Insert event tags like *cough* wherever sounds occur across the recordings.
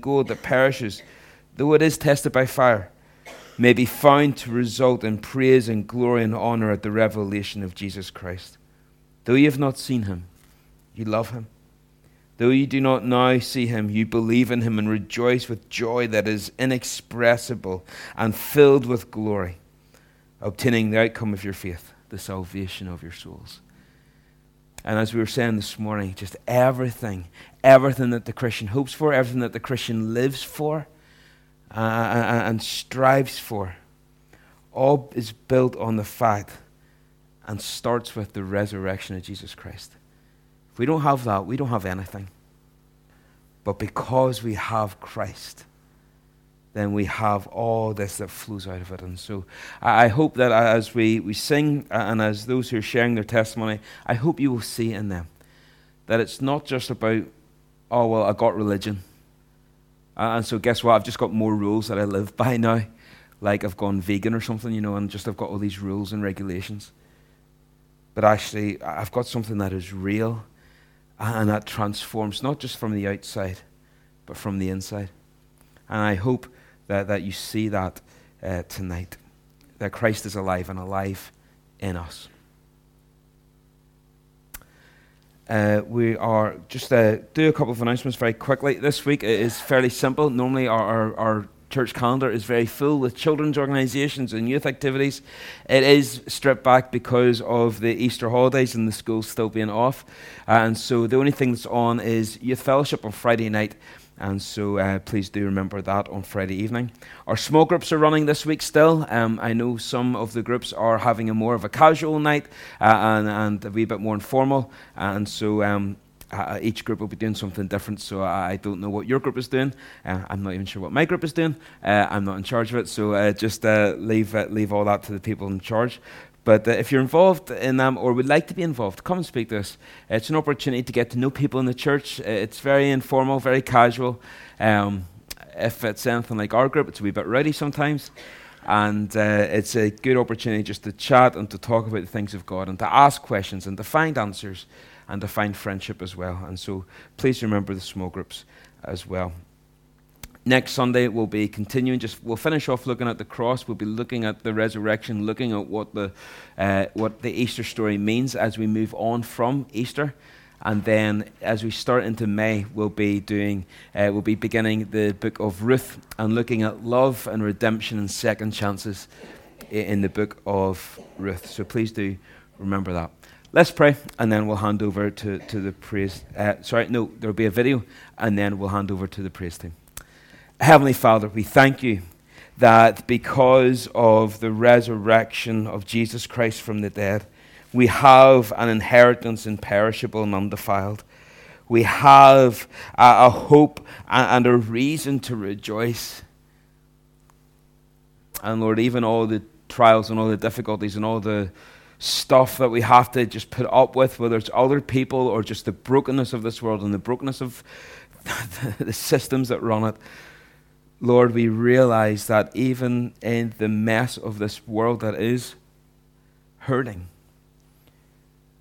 gold that perishes, though it is tested by fire, may be found to result in praise and glory and honor at the revelation of Jesus Christ. Though you have not seen him, you love him. Though you do not now see him, you believe in him and rejoice with joy that is inexpressible and filled with glory, obtaining the outcome of your faith, the salvation of your souls. And as we were saying this morning, just everything, everything that the Christian hopes for, everything that the Christian lives for uh, and strives for, all is built on the fact and starts with the resurrection of Jesus Christ. If we don't have that, we don't have anything. But because we have Christ, then we have all this that flows out of it. And so I hope that as we, we sing and as those who are sharing their testimony, I hope you will see in them that it's not just about, oh, well, I got religion. And so guess what? I've just got more rules that I live *laughs* by now. Like I've gone vegan or something, you know, and just I've got all these rules and regulations. But actually, I've got something that is real and that transforms not just from the outside, but from the inside. And I hope that, that you see that uh, tonight that Christ is alive and alive in us. Uh, we are just uh, do a couple of announcements very quickly. This week it is fairly simple. Normally, our, our, our church calendar is very full with children's organisations and youth activities. It is stripped back because of the Easter holidays and the schools still being off. And so the only thing that's on is youth fellowship on Friday night. And so uh, please do remember that on Friday evening. Our small groups are running this week still. Um, I know some of the groups are having a more of a casual night uh, and, and a wee bit more informal. And so um, uh, each group will be doing something different, so I, I don't know what your group is doing. Uh, I'm not even sure what my group is doing. Uh, I'm not in charge of it, so uh, just uh, leave, uh, leave all that to the people in charge. But uh, if you're involved in them or would like to be involved, come and speak to us. It's an opportunity to get to know people in the church. Uh, it's very informal, very casual. Um, if it's anything like our group, it's a wee bit rowdy sometimes. And uh, it's a good opportunity just to chat and to talk about the things of God and to ask questions and to find answers and to find friendship as well. And so please remember the small groups as well. Next Sunday we'll be continuing. Just we'll finish off looking at the cross. We'll be looking at the resurrection, looking at what the uh, what the Easter story means as we move on from Easter. And then, as we start into May, we'll be doing, uh, we'll be beginning the book of Ruth and looking at love and redemption and second chances in the book of Ruth. So please do remember that. Let's pray, and then we'll hand over to, to the praise. Uh, sorry, no, there'll be a video, and then we'll hand over to the praise team. Heavenly Father, we thank you that because of the resurrection of Jesus Christ from the dead, we have an inheritance imperishable and undefiled. We have a, a hope and, and a reason to rejoice. And Lord, even all the trials and all the difficulties and all the stuff that we have to just put up with, whether it's other people or just the brokenness of this world and the brokenness of *laughs* the systems that run it. Lord, we realize that even in the mess of this world that is hurting,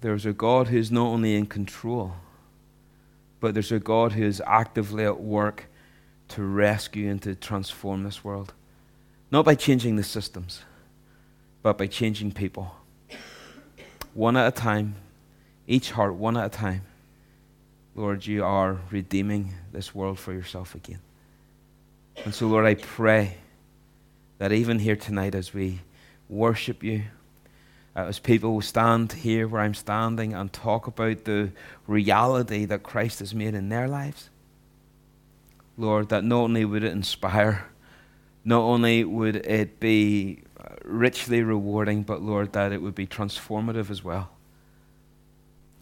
there's a God who's not only in control, but there's a God who is actively at work to rescue and to transform this world. Not by changing the systems, but by changing people one at a time, each heart one at a time. Lord, you are redeeming this world for yourself again. And so, Lord, I pray that even here tonight, as we worship you, uh, as people will stand here where I'm standing and talk about the reality that Christ has made in their lives, Lord, that not only would it inspire, not only would it be richly rewarding, but Lord, that it would be transformative as well.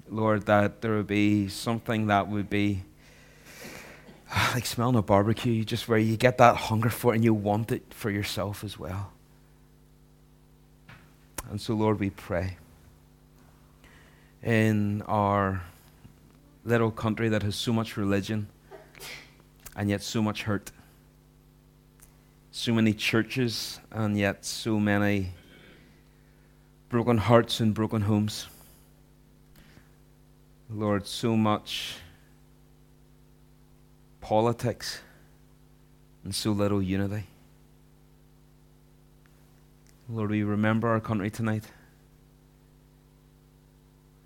Lord, that there would be something that would be *sighs* like smelling a barbecue, just where you get that hunger for it and you want it for yourself as well. And so, Lord, we pray in our little country that has so much religion and yet so much hurt so many churches and yet so many broken hearts and broken homes. Lord, so much politics and so little unity. Lord, we remember our country tonight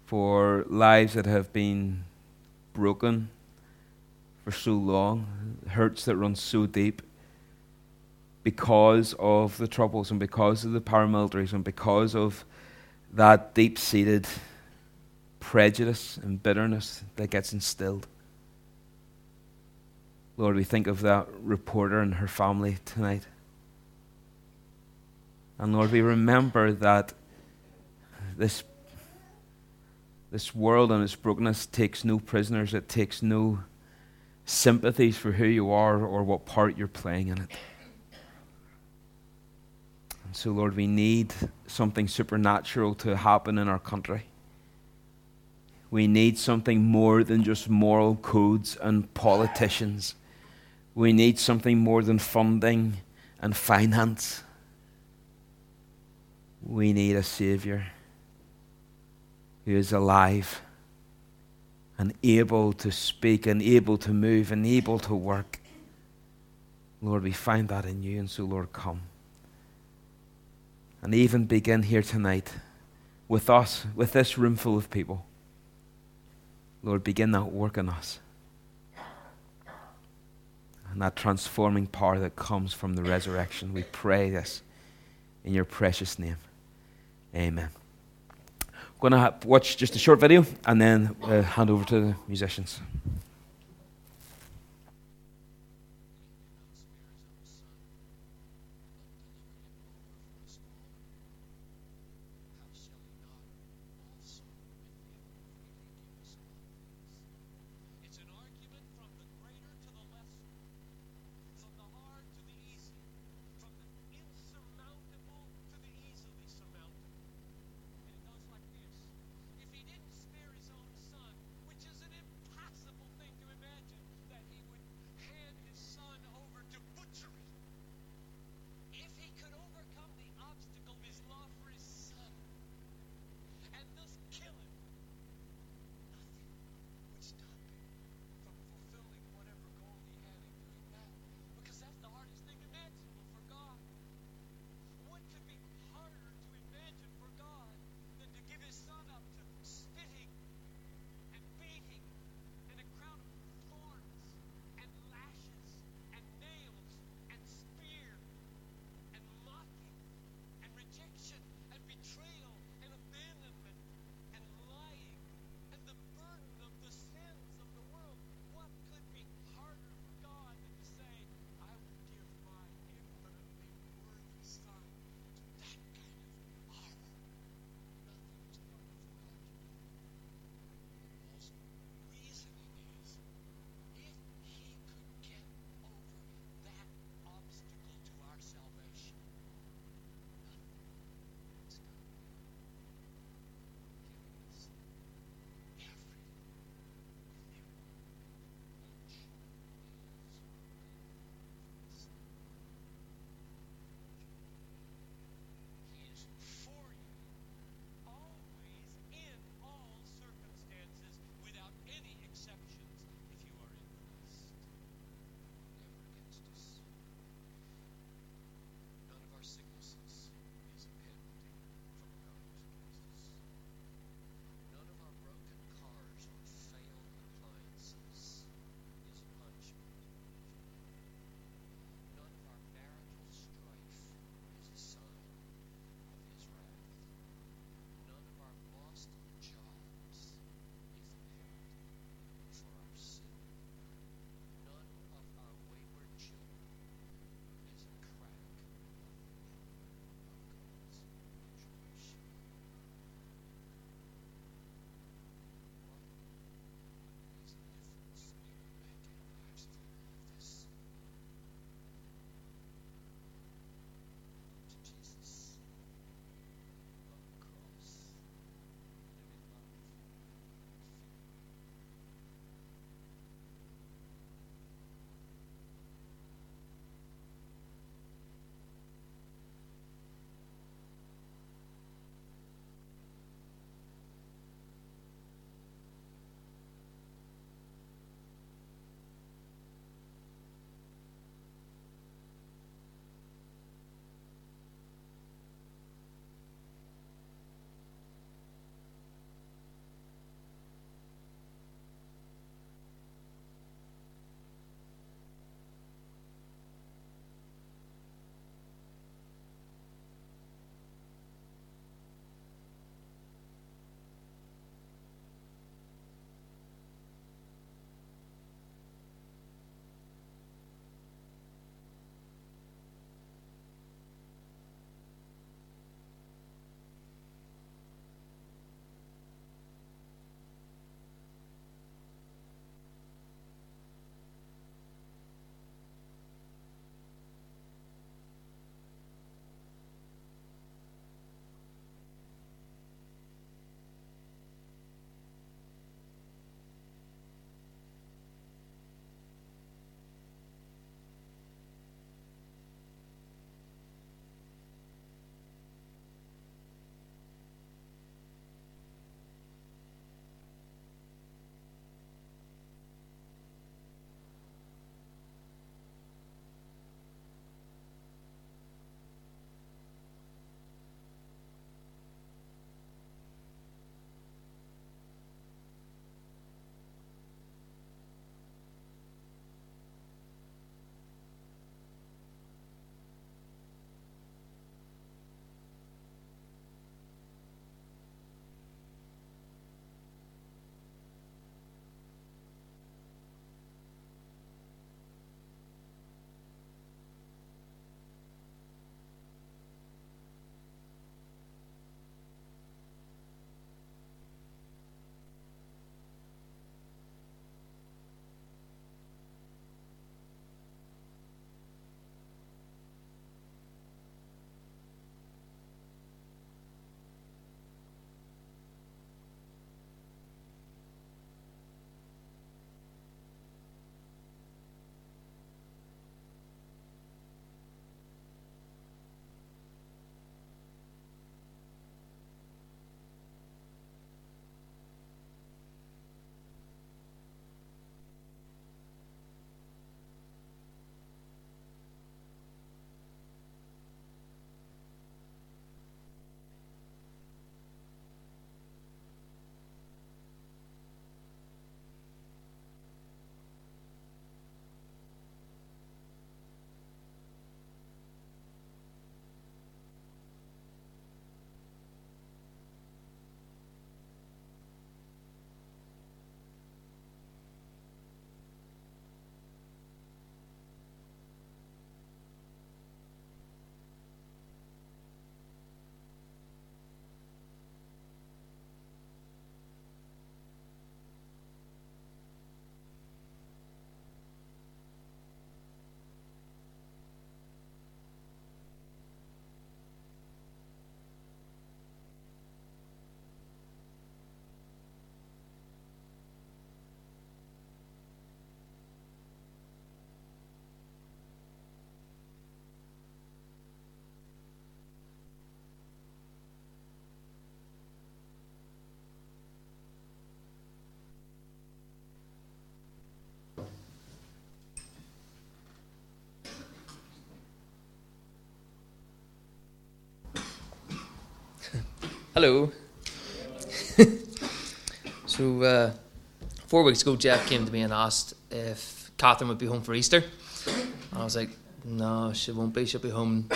for lives that have been broken for so long, hurts that run so deep because of the troubles and because of the paramilitaries and because of that deep seated prejudice and bitterness that gets instilled. Lord, we think of that reporter and her family tonight. And Lord, we remember that this, this world and its brokenness takes no prisoners, it takes no sympathies for who you are or what part you're playing in it. And so, Lord, we need something supernatural to happen in our country. We need something more than just moral codes and politicians. We need something more than funding and finance. We need a Savior who is alive and able to speak and able to move and able to work. Lord, we find that in you, and so, Lord, come. And even begin here tonight with us, with this room full of people. Lord, begin that work in us. And that transforming power that comes from the resurrection. We pray this in your precious name. Amen. Going to watch just a short video and then uh, hand over to the musicians. Hello. *laughs* so, uh, four weeks ago, Jeff came to me and asked if Catherine would be home for Easter. And I was like, no, she won't be. She'll be home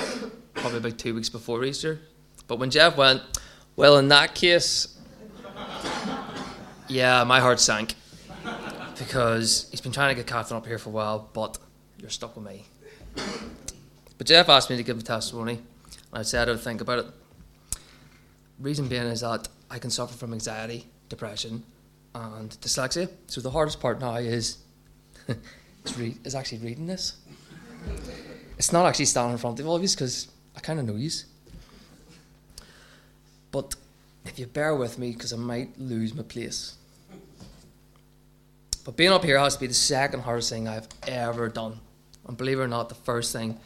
probably about two weeks before Easter. But when Jeff went, well, in that case, *laughs* yeah, my heart sank. Because he's been trying to get Catherine up here for a while, but you're stuck with me. But Jeff asked me to give a testimony, and I said I would think about it. Reason being is that I can suffer from anxiety, depression, and dyslexia. So the hardest part now is *laughs* is, is actually reading this. It's not actually standing in front of all of you because I kind of know you. But if you bear with me, because I might lose my place. But being up here has to be the second hardest thing I've ever done. And believe it or not, the first thing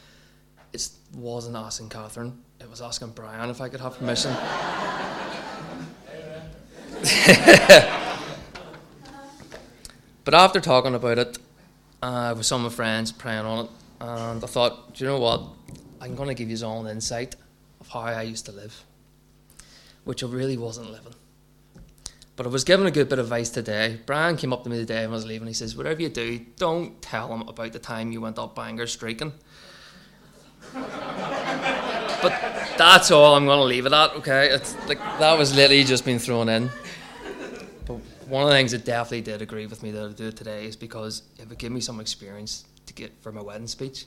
it wasn't asking Catherine, it was asking Brian if I could have permission. *laughs* but after talking about it uh, with some of my friends, praying on it, and I thought, do you know what? I'm going to give you all an insight of how I used to live, which I really wasn't living. But I was given a good bit of advice today. Brian came up to me today when I was leaving. He says, Whatever you do, don't tell him about the time you went up Bangor streaking. *laughs* but that's all I'm going to leave it at, okay? It's like that was literally just been thrown in. But one of the things that definitely did agree with me that I do it today is because it would give me some experience to get for my wedding speech.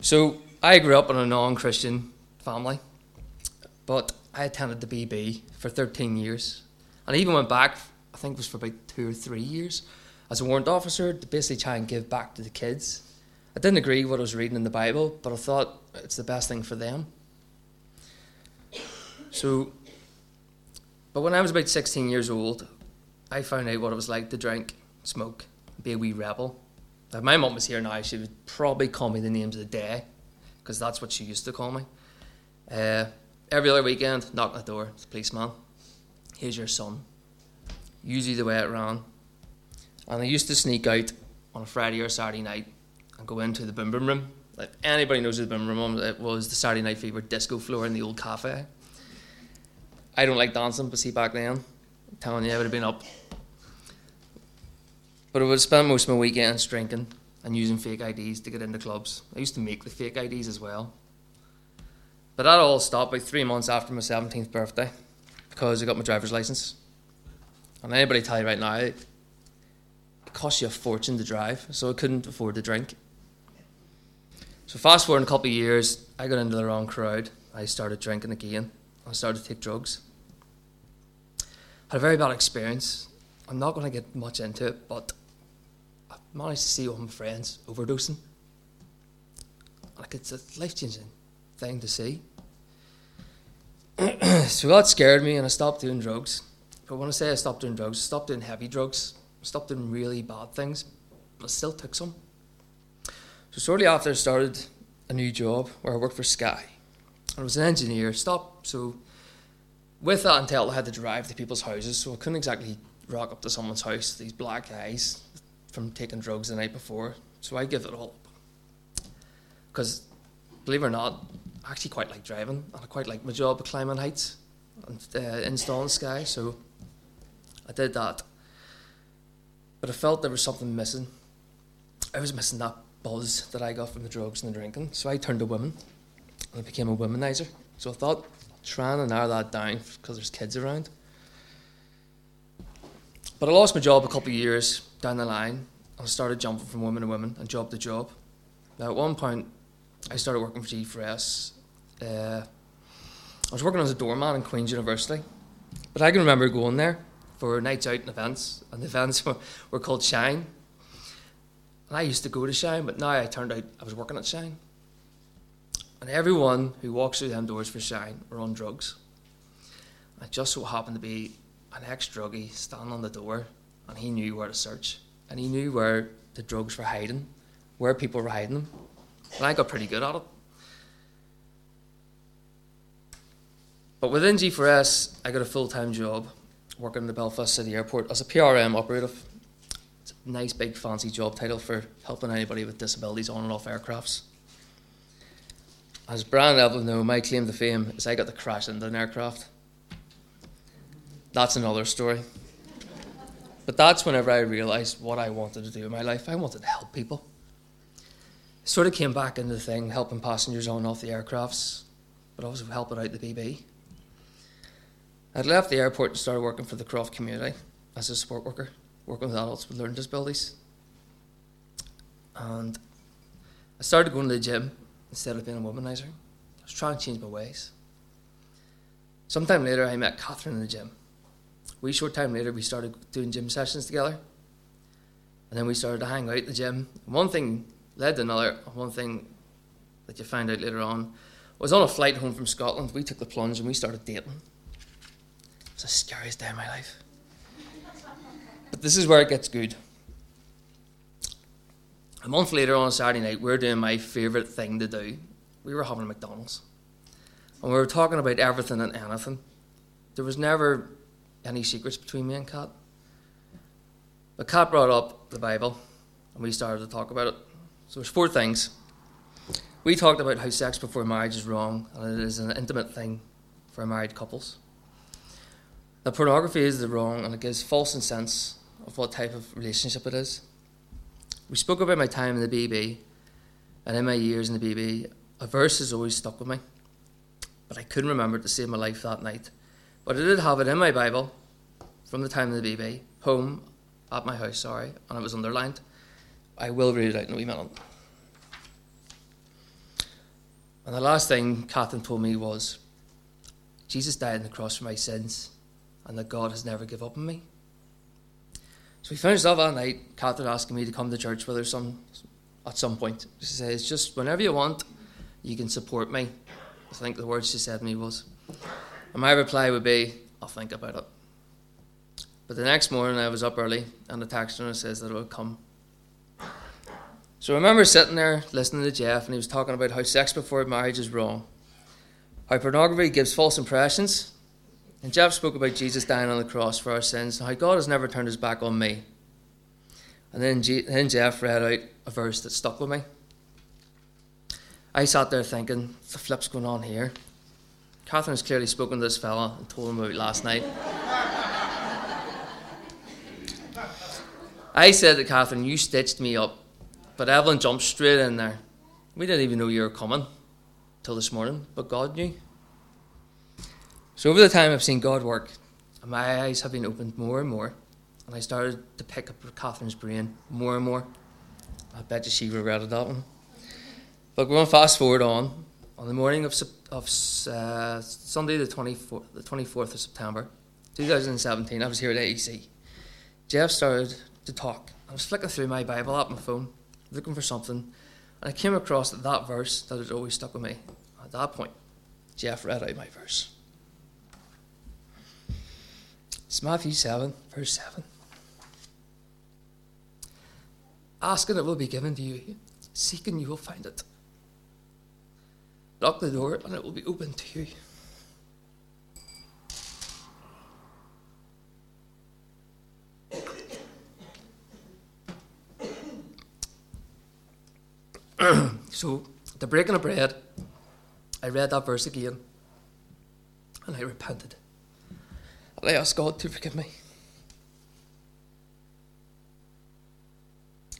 So I grew up in a non-Christian family, but I attended the BB for 13 years, and I even went back. I think it was for about two or three years as a warrant officer to basically try and give back to the kids. I didn't agree with what I was reading in the Bible, but I thought it's the best thing for them. So, but when I was about 16 years old, I found out what it was like to drink, smoke, be a wee rebel. If my mum was here now, she would probably call me the names of the day, because that's what she used to call me. Uh, every other weekend, knock on the door, it's policeman. Here's your son. Usually the way it ran. And I used to sneak out on a Friday or Saturday night and go into the Boom Boom Room. Like anybody knows Boom Boom Room, it was the Saturday Night Fever disco floor in the old cafe. I don't like dancing, but see back then, I'm telling you, I would have been up. But I would spend most of my weekends drinking and using fake IDs to get into clubs. I used to make the fake IDs as well. But that all stopped about three months after my 17th birthday because I got my driver's license. And anybody tell you right now, it costs you a fortune to drive, so I couldn't afford to drink. So fast forward a couple of years, I got into the wrong crowd. I started drinking again. I started to take drugs. Had a very bad experience. I'm not going to get much into it, but I managed to see one of my friends overdosing. Like it's a life changing thing to see. *clears throat* so that scared me, and I stopped doing drugs. But when I say I stopped doing drugs, I stopped doing heavy drugs, I stopped doing really bad things. I still took some. So shortly after, I started a new job where I worked for Sky. I was an engineer. Stop. So with that entailed, I had to drive to people's houses, so I couldn't exactly rock up to someone's house. These black eyes from taking drugs the night before. So I give it all up. Because believe it or not, I actually quite like driving, and I quite like my job of climbing heights and uh, installing Sky. So I did that. But I felt there was something missing. I was missing that buzz that I got from the drugs and the drinking. So I turned to women and I became a womanizer. So I thought, trying to narrow that down because there's kids around. But I lost my job a couple of years down the line and I started jumping from woman to woman and job to job. Now, at one point, I started working for G4S. Uh, I was working as a doorman in Queen's University, but I can remember going there for nights out and events, and the *laughs* events were, were called Shine. And I used to go to Shine, but now I turned out I was working at Shine. And everyone who walks through them doors for Shine were on drugs. I just so happened to be an ex druggie standing on the door, and he knew where to search, and he knew where the drugs were hiding, where people were hiding them. And I got pretty good at it. But within G4S, I got a full time job working in the Belfast City Airport as a PRM operative. Nice, big, fancy job title for helping anybody with disabilities on and off aircrafts. As Brian Evelyn know, my claim to fame is I got to crash into an aircraft. That's another story. But that's whenever I realised what I wanted to do in my life. I wanted to help people. Sort of came back into the thing, helping passengers on and off the aircrafts, but also helping out the BB. I'd left the airport and started working for the Croft community as a support worker, working with adults with learning disabilities. And I started going to the gym instead of being a womanizer. I was trying to change my ways. Sometime later, I met Catherine in the gym. A wee short time later, we started doing gym sessions together. And then we started to hang out at the gym. One thing led to another. One thing that you find out later on was on a flight home from Scotland. We took the plunge and we started dating. It was the scariest day of my life. This is where it gets good. A month later on a Saturday night, we are doing my favourite thing to do. We were having a McDonald's. And we were talking about everything and anything. There was never any secrets between me and Kat. But Kat brought up the Bible, and we started to talk about it. So there's four things. We talked about how sex before marriage is wrong, and it is an intimate thing for married couples. That pornography is the wrong, and it gives false sense of what type of relationship it is. We spoke about my time in the BB, and in my years in the BB, a verse has always stuck with me, but I couldn't remember it to save my life that night. But I did have it in my Bible from the time of the BB, home at my house, sorry, and it was underlined. I will read it out in a wee minute. And the last thing Catherine told me was Jesus died on the cross for my sins, and that God has never given up on me. So we finished off that night, Catherine asking me to come to church with her some, at some point. She says, just whenever you want, you can support me. I think the words she said to me was. And my reply would be, I'll think about it. But the next morning I was up early and the texter says that it would come. So I remember sitting there listening to Jeff and he was talking about how sex before marriage is wrong. How pornography gives false impressions and Jeff spoke about Jesus dying on the cross for our sins and how God has never turned his back on me. And then, G- then Jeff read out a verse that stuck with me. I sat there thinking, the flip's going on here. Catherine's clearly spoken to this fella and told him about last night. I said to Catherine, You stitched me up. But Evelyn jumped straight in there. We didn't even know you were coming till this morning, but God knew. So over the time I've seen God work, my eyes have been opened more and more, and I started to pick up Catherine's brain more and more. I bet you she regretted that one. But we're going to fast forward on, on the morning of, of uh, Sunday the 24th, the 24th of September, 2017, I was here at AEC. Jeff started to talk. I was flicking through my Bible on my phone, looking for something, and I came across that verse that had always stuck with me. At that point, Jeff read out my verse. It's Matthew 7, verse 7. Ask and it will be given to you. Seek and you will find it. Lock the door and it will be opened to you. *clears throat* so, the breaking of bread, I read that verse again and I repented. I ask God to forgive me.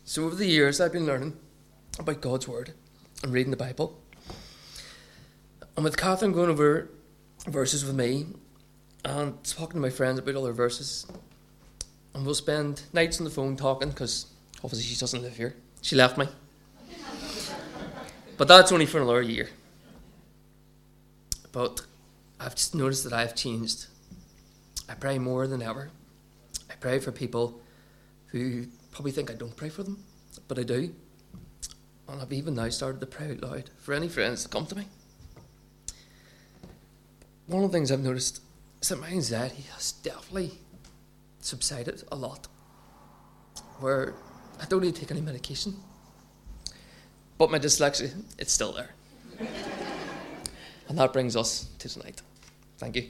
So, over the years, I've been learning about God's Word and reading the Bible. And with Catherine going over verses with me and talking to my friends about other verses, and we'll spend nights on the phone talking because obviously she doesn't live here. She left me. but that's only for another year. But I've just noticed that I've changed I pray more than ever. I pray for people who probably think I don't pray for them, but I do. And I've even now started to pray out loud for any friends that come to me. One of the things I've noticed is that my anxiety has definitely subsided a lot, where I don't need to take any medication. But my dyslexia, it's still there. *laughs* and that brings us to tonight. Thank you.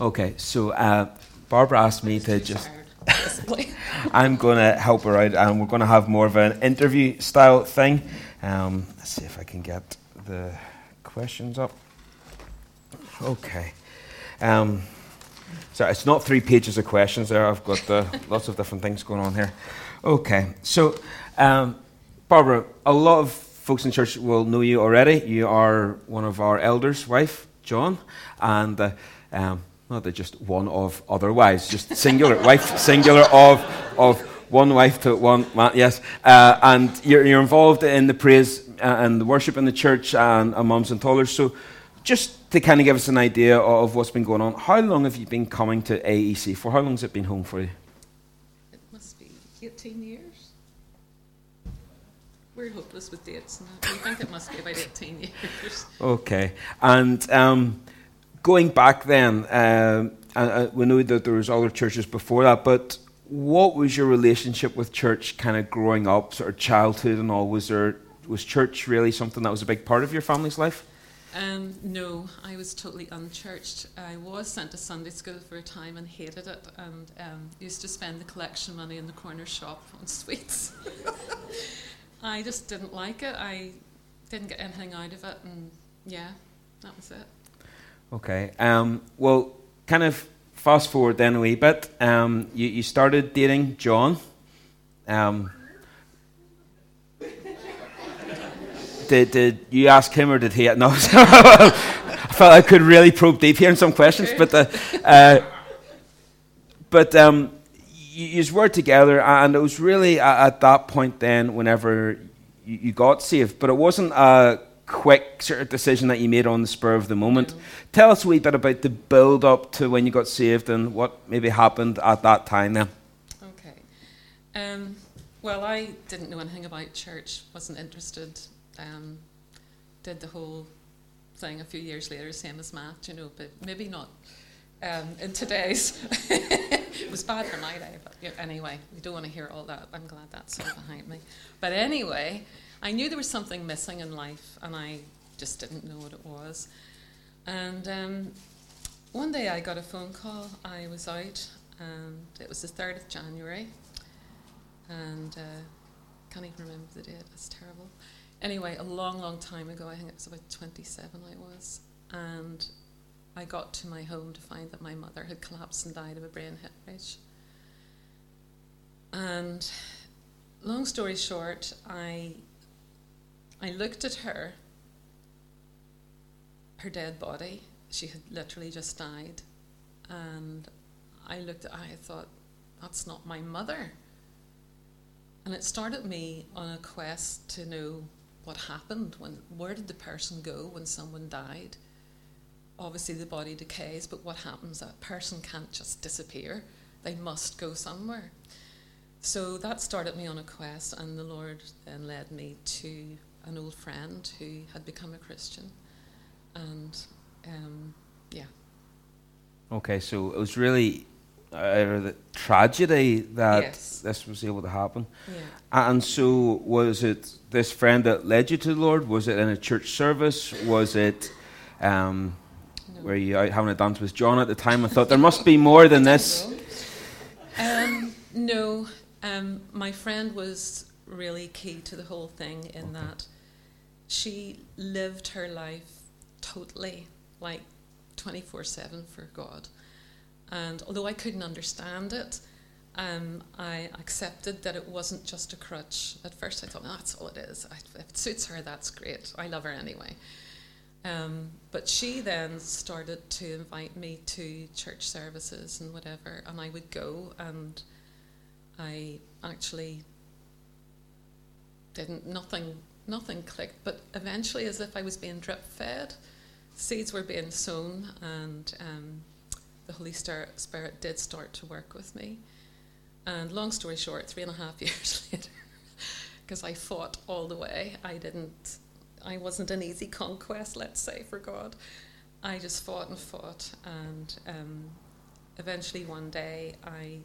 Okay, so uh, Barbara asked me to just. *laughs* I'm going to help her out, and we're going to have more of an interview style thing. Um, let's see if I can get the questions up. Okay. Um, so it's not three pages of questions there. I've got uh, *laughs* lots of different things going on here. Okay, so um, Barbara, a lot of folks in church will know you already. You are one of our elders' wife, John, and uh, um, not that just one of other wives, just singular wife, singular of of one wife to one man. Yes, uh, and you're, you're involved in the praise uh, and the worship in the church and, and mums and toddlers. So, just to kind of give us an idea of what's been going on, how long have you been coming to AEC for? How long has it been home for you? It must be 18 years. We're hopeless with dates. And. We think it must be about 18 years. Okay, and um, going back then, um, and, uh, we know that there was other churches before that, but what was your relationship with church, kind of growing up, sort of childhood and all? Was there was church really something that was a big part of your family's life? Um, no, I was totally unchurched. I was sent to Sunday school for a time and hated it, and um, used to spend the collection money in the corner shop on sweets. *laughs* I just didn't like it. I didn't get anything out of it, and yeah, that was it. Okay. Um, well, kind of fast forward then a wee bit. Um, you, you started dating John. Um, did, did you ask him or did he? *laughs* No. *laughs* I felt I could really probe deep here in some questions, but uh, uh, but um, you, you were together, and it was really at, at that point then, whenever you, you, got saved. But it wasn't a quick sort of decision that you made on the spur of the moment. Tell us a wee bit about the build up to when you got saved and what maybe happened at that time then. Okay. Um, well, I didn't know anything about church, wasn't interested. Um, did the whole thing a few years later, same as Matt, you know, but maybe not um, in today's. *laughs* it was bad for my day, but anyway, we don't want to hear all that. I'm glad that's all behind me. But anyway, I knew there was something missing in life, and I just didn't know what it was. And um, one day I got a phone call. I was out, and it was the 3rd of January, and uh, can't even remember the date, it's terrible. Anyway, a long, long time ago, I think it was about 27 I was, and I got to my home to find that my mother had collapsed and died of a brain hemorrhage. And long story short, I I looked at her, her dead body. She had literally just died, and I looked. At, I thought, that's not my mother. And it started me on a quest to know what happened when. Where did the person go when someone died? obviously the body decays, but what happens? That person can't just disappear. They must go somewhere. So that started me on a quest, and the Lord then led me to an old friend who had become a Christian. And um, yeah. Okay, so it was really uh, the tragedy that Yes. this was able to happen. Yeah. And so, was it this friend that led you to the Lord? Was it in a church service? Was it um, No. were you out having a dance with John at the time? I thought there must be more than this. *laughs* Um, no, um, my friend was really key to the whole thing in that she lived her life totally like 24 7 for God. And although I couldn't understand it, um, I accepted that it wasn't just a crutch. At first, I thought, "Oh, that's all it is. I, if it suits her, that's great. I love her anyway. Um, but she then started to invite me to church services and whatever, and I would go, and I actually didn't nothing nothing clicked. But eventually, as if I was being drip fed, seeds were being sown, and um, the Holy Spirit did start to work with me. And long story short, three and a half *laughs* years later, because I fought all the way, I didn't. I wasn't an easy conquest, let's say, for God. I just fought and fought, and um, eventually one day I,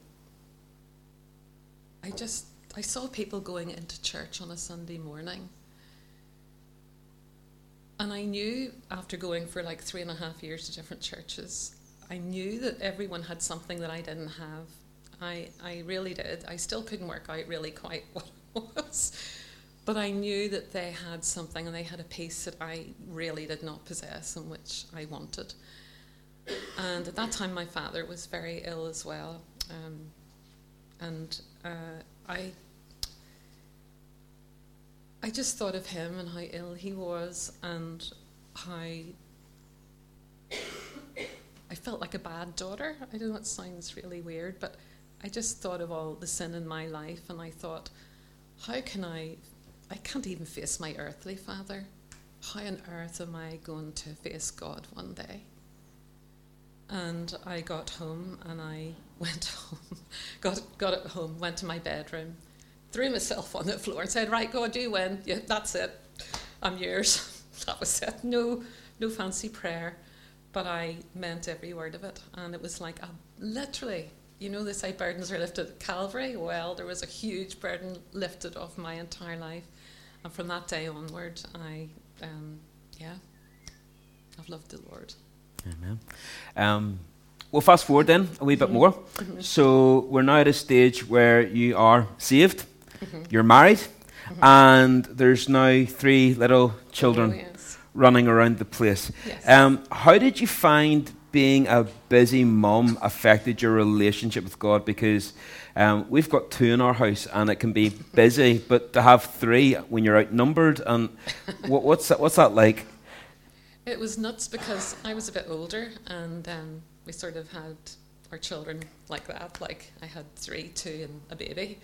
I just I saw people going into church on a Sunday morning, and I knew after going for like three and a half years to different churches, I knew that everyone had something that I didn't have. I, I really did. I still couldn't work out really quite *laughs* what it was. But I knew that they had something and they had a piece that I really did not possess and which I wanted. And at that time, my father was very ill as well. Um, and uh, I, I just thought of him and how ill he was and how I felt like a bad daughter. I know it sounds really weird, but I just thought of all the sin in my life and I thought, how can I? I can't even face my earthly father. How on earth am I going to face God one day? And I got home and I *laughs* went home, got, got it home, went to my bedroom, threw myself on the floor and said, Right, God, you win. Yeah, that's it. I'm yours. *laughs* that was it. No, no fancy prayer. But I meant every word of it. And it was like, a, literally, you know, they say burdens are lifted at Calvary. Well, there was a huge burden lifted off my entire life. And from that day onward, I, um, yeah, I've loved the Lord. Amen. Um, we'll fast forward then a wee bit more. Mm-hmm. So we're now at a stage where you are saved, Mm-hmm. you're married, and there's now three little children Oh, yes. running around the place. Yes. Um, how did you find being a busy mum affected your relationship with God? Because um, we've got two in our house, and it can be *laughs* busy, but to have three when you're outnumbered, and *laughs* what, what's that, what's that like? It was nuts because I was a bit older and um, we sort of had our children like that. Like I had three, two, and a baby.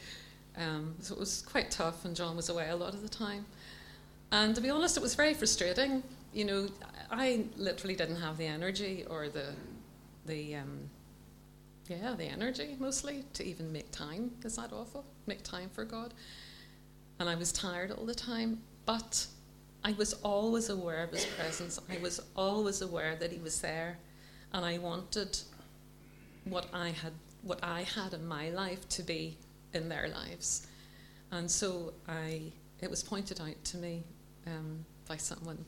Um, so it was quite tough, and John was away a lot of the time. And to be honest, it was very frustrating. You know, I literally didn't have the energy or the, the, um, yeah, the energy mostly to even make time. Is that awful? Make time for God. And I was tired all the time, but I was always aware of his presence. I was always aware that he was there, and I wanted what I had, what I had in my life, to be in their lives. And so I, it was pointed out to me um, by someone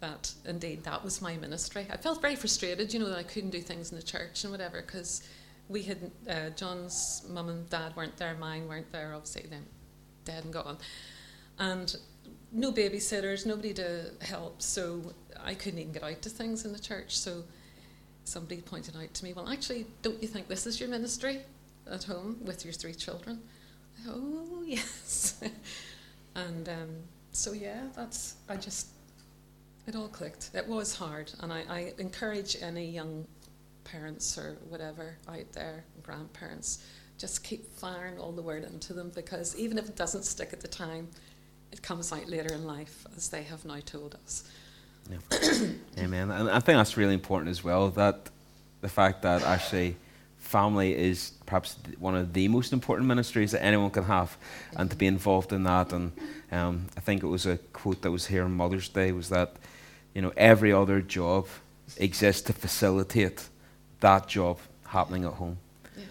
that indeed that was my ministry. I felt very frustrated, you know, that I couldn't do things in the church and whatever, because we had uh, John's mum and dad weren't there, mine weren't there. Obviously, them dead and gone, and no babysitters, nobody to help. So I couldn't even get out to things in the church. So somebody pointed out to me, well, actually, don't you think this is your ministry at home with your three children? Oh *laughs* yes, and um, so yeah, that's I just it all clicked. It was hard, and I, I encourage any young parents or whatever out there, grandparents, just keep firing all the word into them because even if it doesn't stick at the time, it comes out later in life, as they have now told us. Yeah. *coughs* Amen. And I think that's really important as well. That the fact that actually family is perhaps one of the most important ministries that anyone can have, and to be involved in that. And um, I think it was a quote that was here on Mother's Day was that you know every other job exists to facilitate that job happening at home Yeah.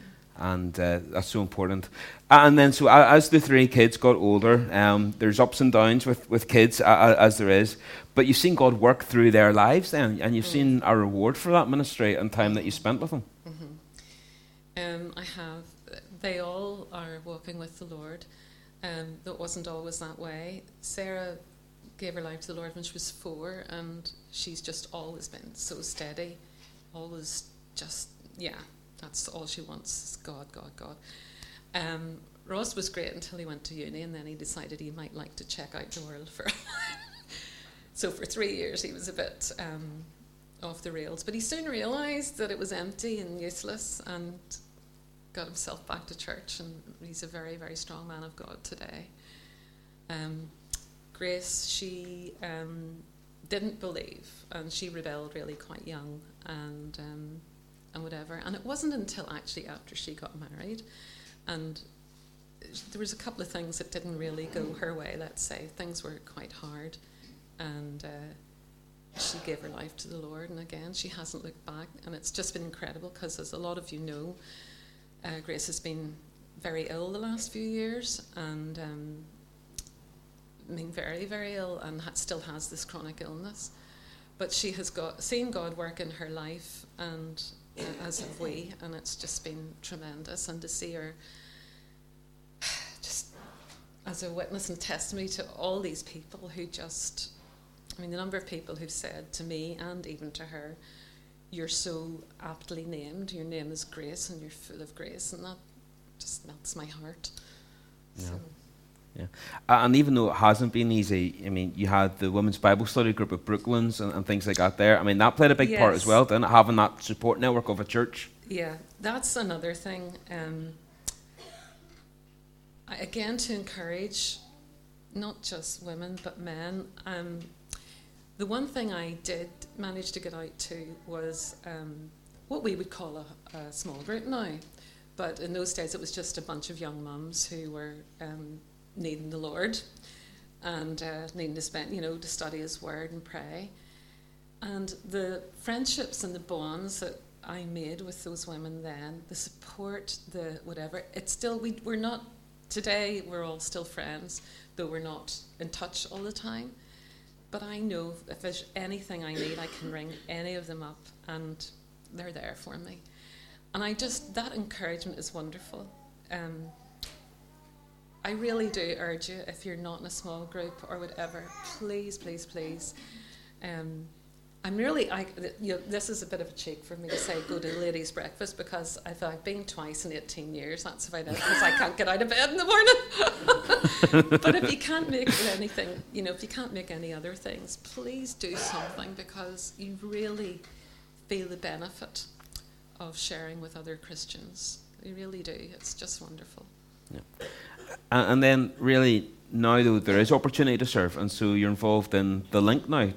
and uh, that's so important. And then, so as the three kids got older, um, there's ups and downs with, with kids, uh, as there is, but you've seen God work through their lives then, and you've Mm. seen a reward for that ministry and time that you spent with them. Um, I have. They all are walking with the Lord. Um, that wasn't always that way. Sarah gave her life to the Lord when she was four, and she's just always been so steady, always just yeah. That's all she wants is God, God, God. Um, Ross was great until he went to uni, and then he decided he might like to check out the world for. a while. *laughs* so for three years he was a bit um, off the rails, but he soon realised that it was empty and useless, and got himself back to church, and he's a very, very strong man of God today. Um, Grace, she um, didn't believe, and she rebelled really quite young, and um, and whatever. And it wasn't until actually after she got married, and there was a couple of things that didn't really go her way. Let's say things were quite hard, and. Uh, she gave her life to the Lord, and again, she hasn't looked back, and it's just been incredible because, as a lot of you know, uh, Grace has been very ill the last few years, and um, being very, very ill, and ha- still has this chronic illness. But she has got seen God work in her life, and uh, as have we, and it's just been tremendous. And to see her *sighs* just as a witness and testimony to all these people who just, I mean, the number of people who've said to me and even to her, You're so aptly named, your name is Grace, and you're full of grace, and that just melts my heart. Yeah. So, Yeah. Uh, and even though it hasn't been easy, I mean, you had the women's Bible study group at Brooklands and, and things like that there. I mean, that played a big part as well, didn't it? Having that support network of a church. Yeah, that's another thing. Um, I, again, to encourage not just women but men. Um, the one thing I did manage to get out to was um, what we would call a, a small group now. But in those days, it was just a bunch of young mums who were um, needing the Lord and uh, needing to spend, you know, to study His Word and pray. And the friendships and the bonds that I made with those women then, the support, the whatever, it's still, we, we're not, today we're all still friends, though we're not in touch all the time. But I know if there's anything I need, I can ring any of them up and they're there for me. And I just, that encouragement is wonderful. Um, I really do urge you, if you're not in a small group or whatever, please, please, please. Um, I'm really, I, you know, this is a bit of a cheek for me to say go to ladies' breakfast because I've, I've been twice in 18 years. That's about it because I can't get out of bed in the morning. *laughs* but if you can't make anything, you know, if you can't make any other things, please do something because you really feel the benefit of sharing with other Christians. You really do. It's just wonderful. And, and then, really, now though, there is opportunity to serve, and so you're involved in the link now.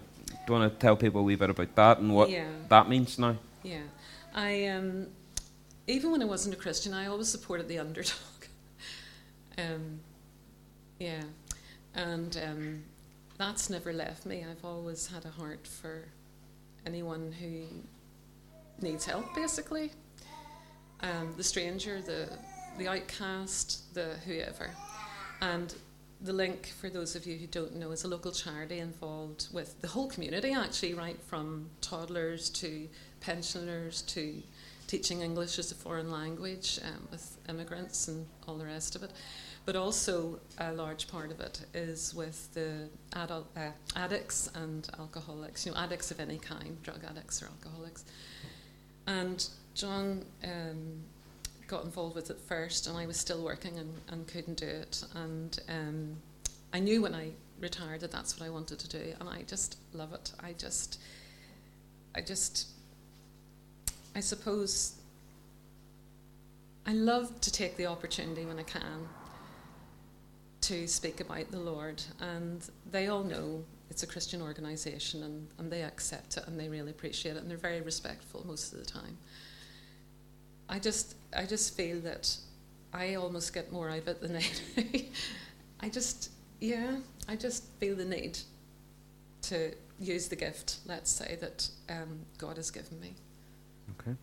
Do you want to tell people a wee bit about that and what Yeah. that means now? Yeah, I um, even when I wasn't a Christian, I always supported the underdog. *laughs* um, yeah, and um, that's never left me. I've always had a heart for anyone who needs help, basically. Um, the stranger, the the outcast, the whoever, and the link, for those of you who don't know, is a local charity involved with the whole community, actually, right from toddlers to pensioners to teaching English as a foreign language um, with immigrants and all the rest of it. But also, a large part of it is with the adult uh, addicts and alcoholics, you know, addicts of any kind, drug addicts or alcoholics. And John um, got involved with it first, and I was still working and, and couldn't do it. And um, I knew when I retired that that's what I wanted to do, and I just love it. I just, I just, I suppose, I love to take the opportunity when I can to speak about the Lord, and they all know it's a Christian organisation, and, and they accept it, and they really appreciate it, and they're very respectful most of the time. I just I just feel that I almost get more out of it than *laughs* do. I just yeah, I just feel the need to use the gift, let's say, that um, God has given me. Okay.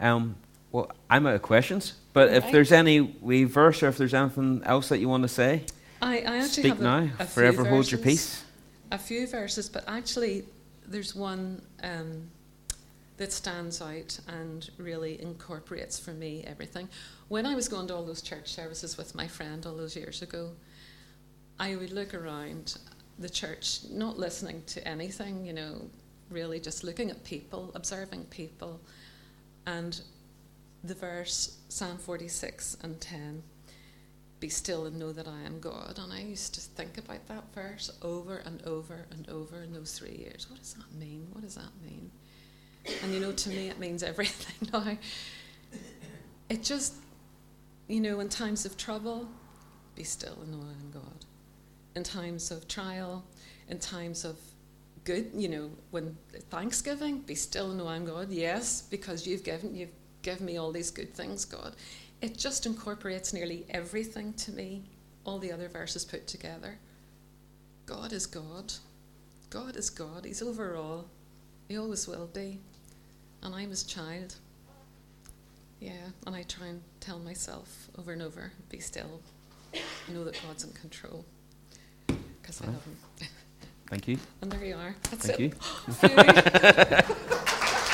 Um, well, I'm out of questions, but if there's any wee verse or if there's anything else that you want to say, I, I actually speak have a, now. a Forever few hold your peace. A few verses, but actually, there's one um, that stands out and really incorporates for me everything. When I was going to all those church services with my friend all those years ago, I would look around the church, not listening to anything, you know, really just looking at people, observing people, and the verse Psalm 46 and 10 be still and know that I am God. And I used to think about that verse over and over and over in those three years. What does that mean? What does that mean? And you know, to me, it means *laughs* everything now. It just, you know, in times of trouble, be still and know I am God. In times of trial, in times of good, you know, when Thanksgiving, be still and know I'm God. Yes, because you've given you've given me all these good things, God. It just incorporates nearly everything to me, all the other verses put together. God is God. God is God. He's over all. He always will be. And I'm his child. Yeah, and I try and tell myself over and over be still. Know that God's in control. Because I love him. Thank you. And there you are. That's Thank it. you. *laughs* *laughs*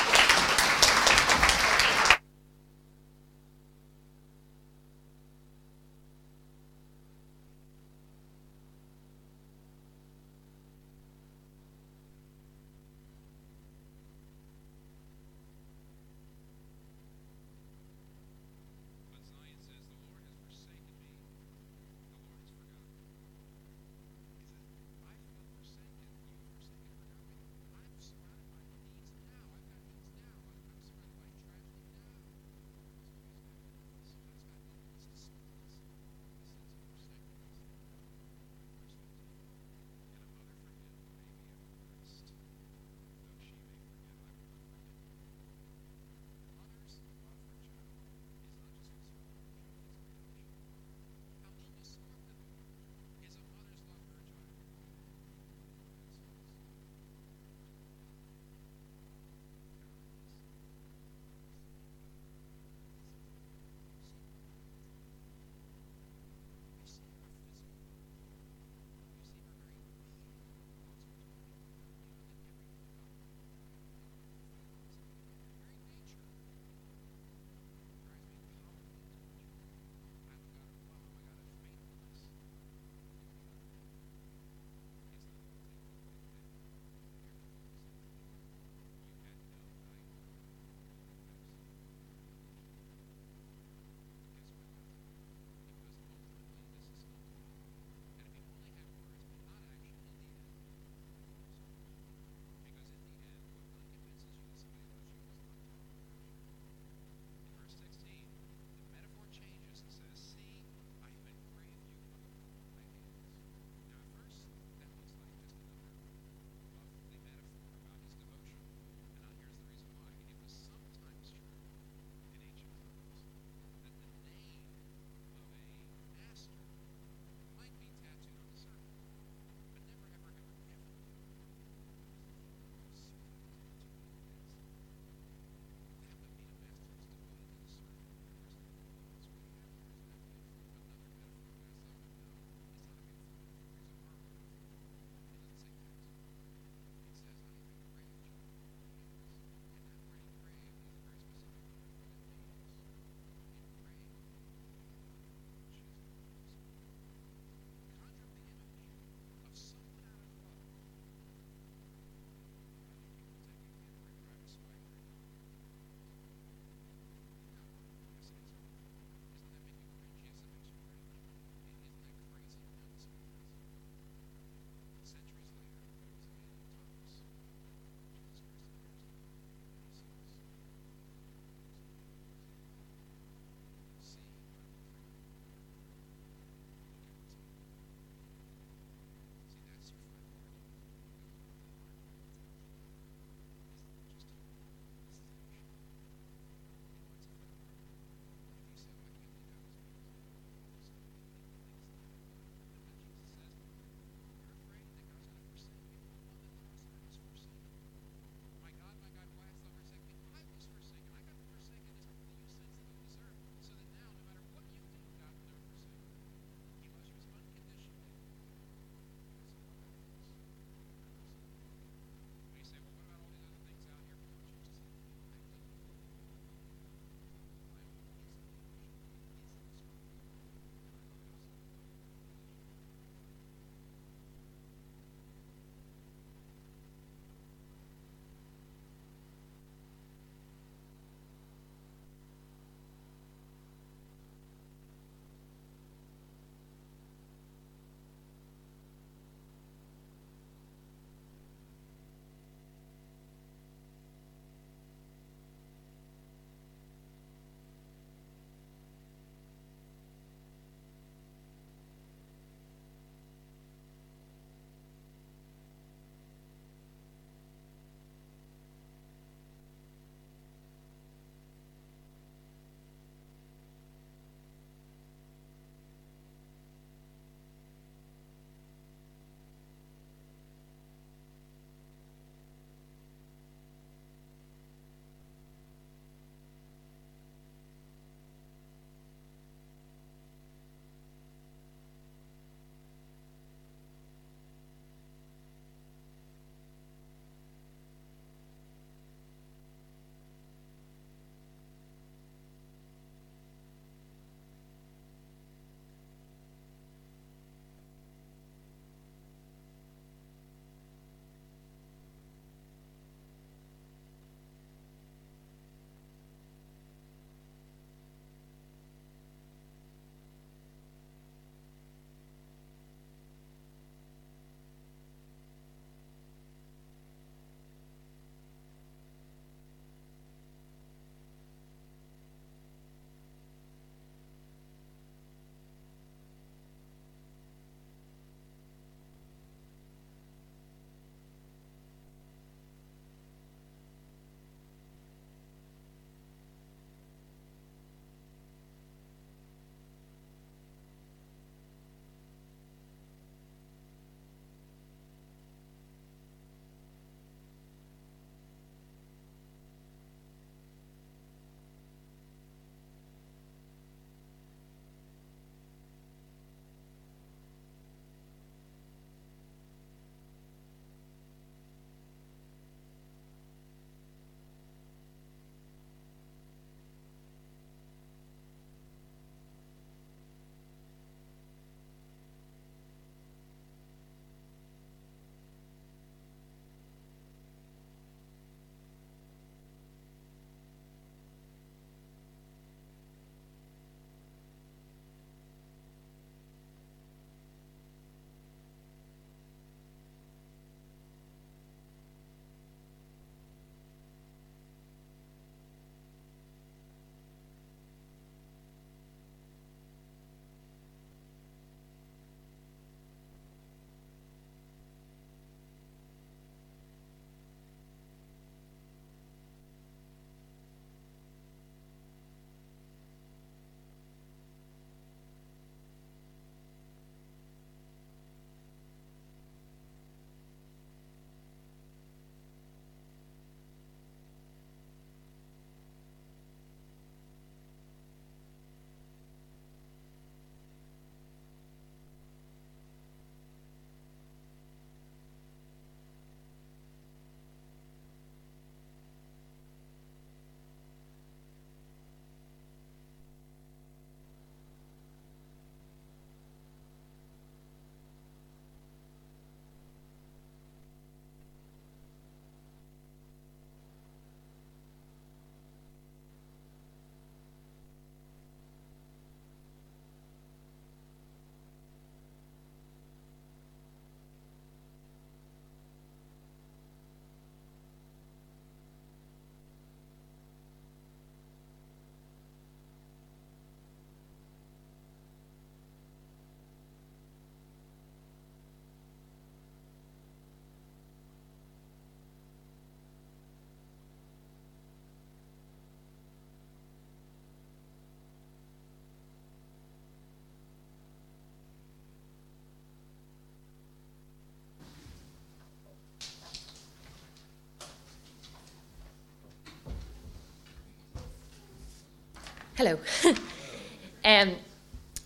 Hello. *laughs* um,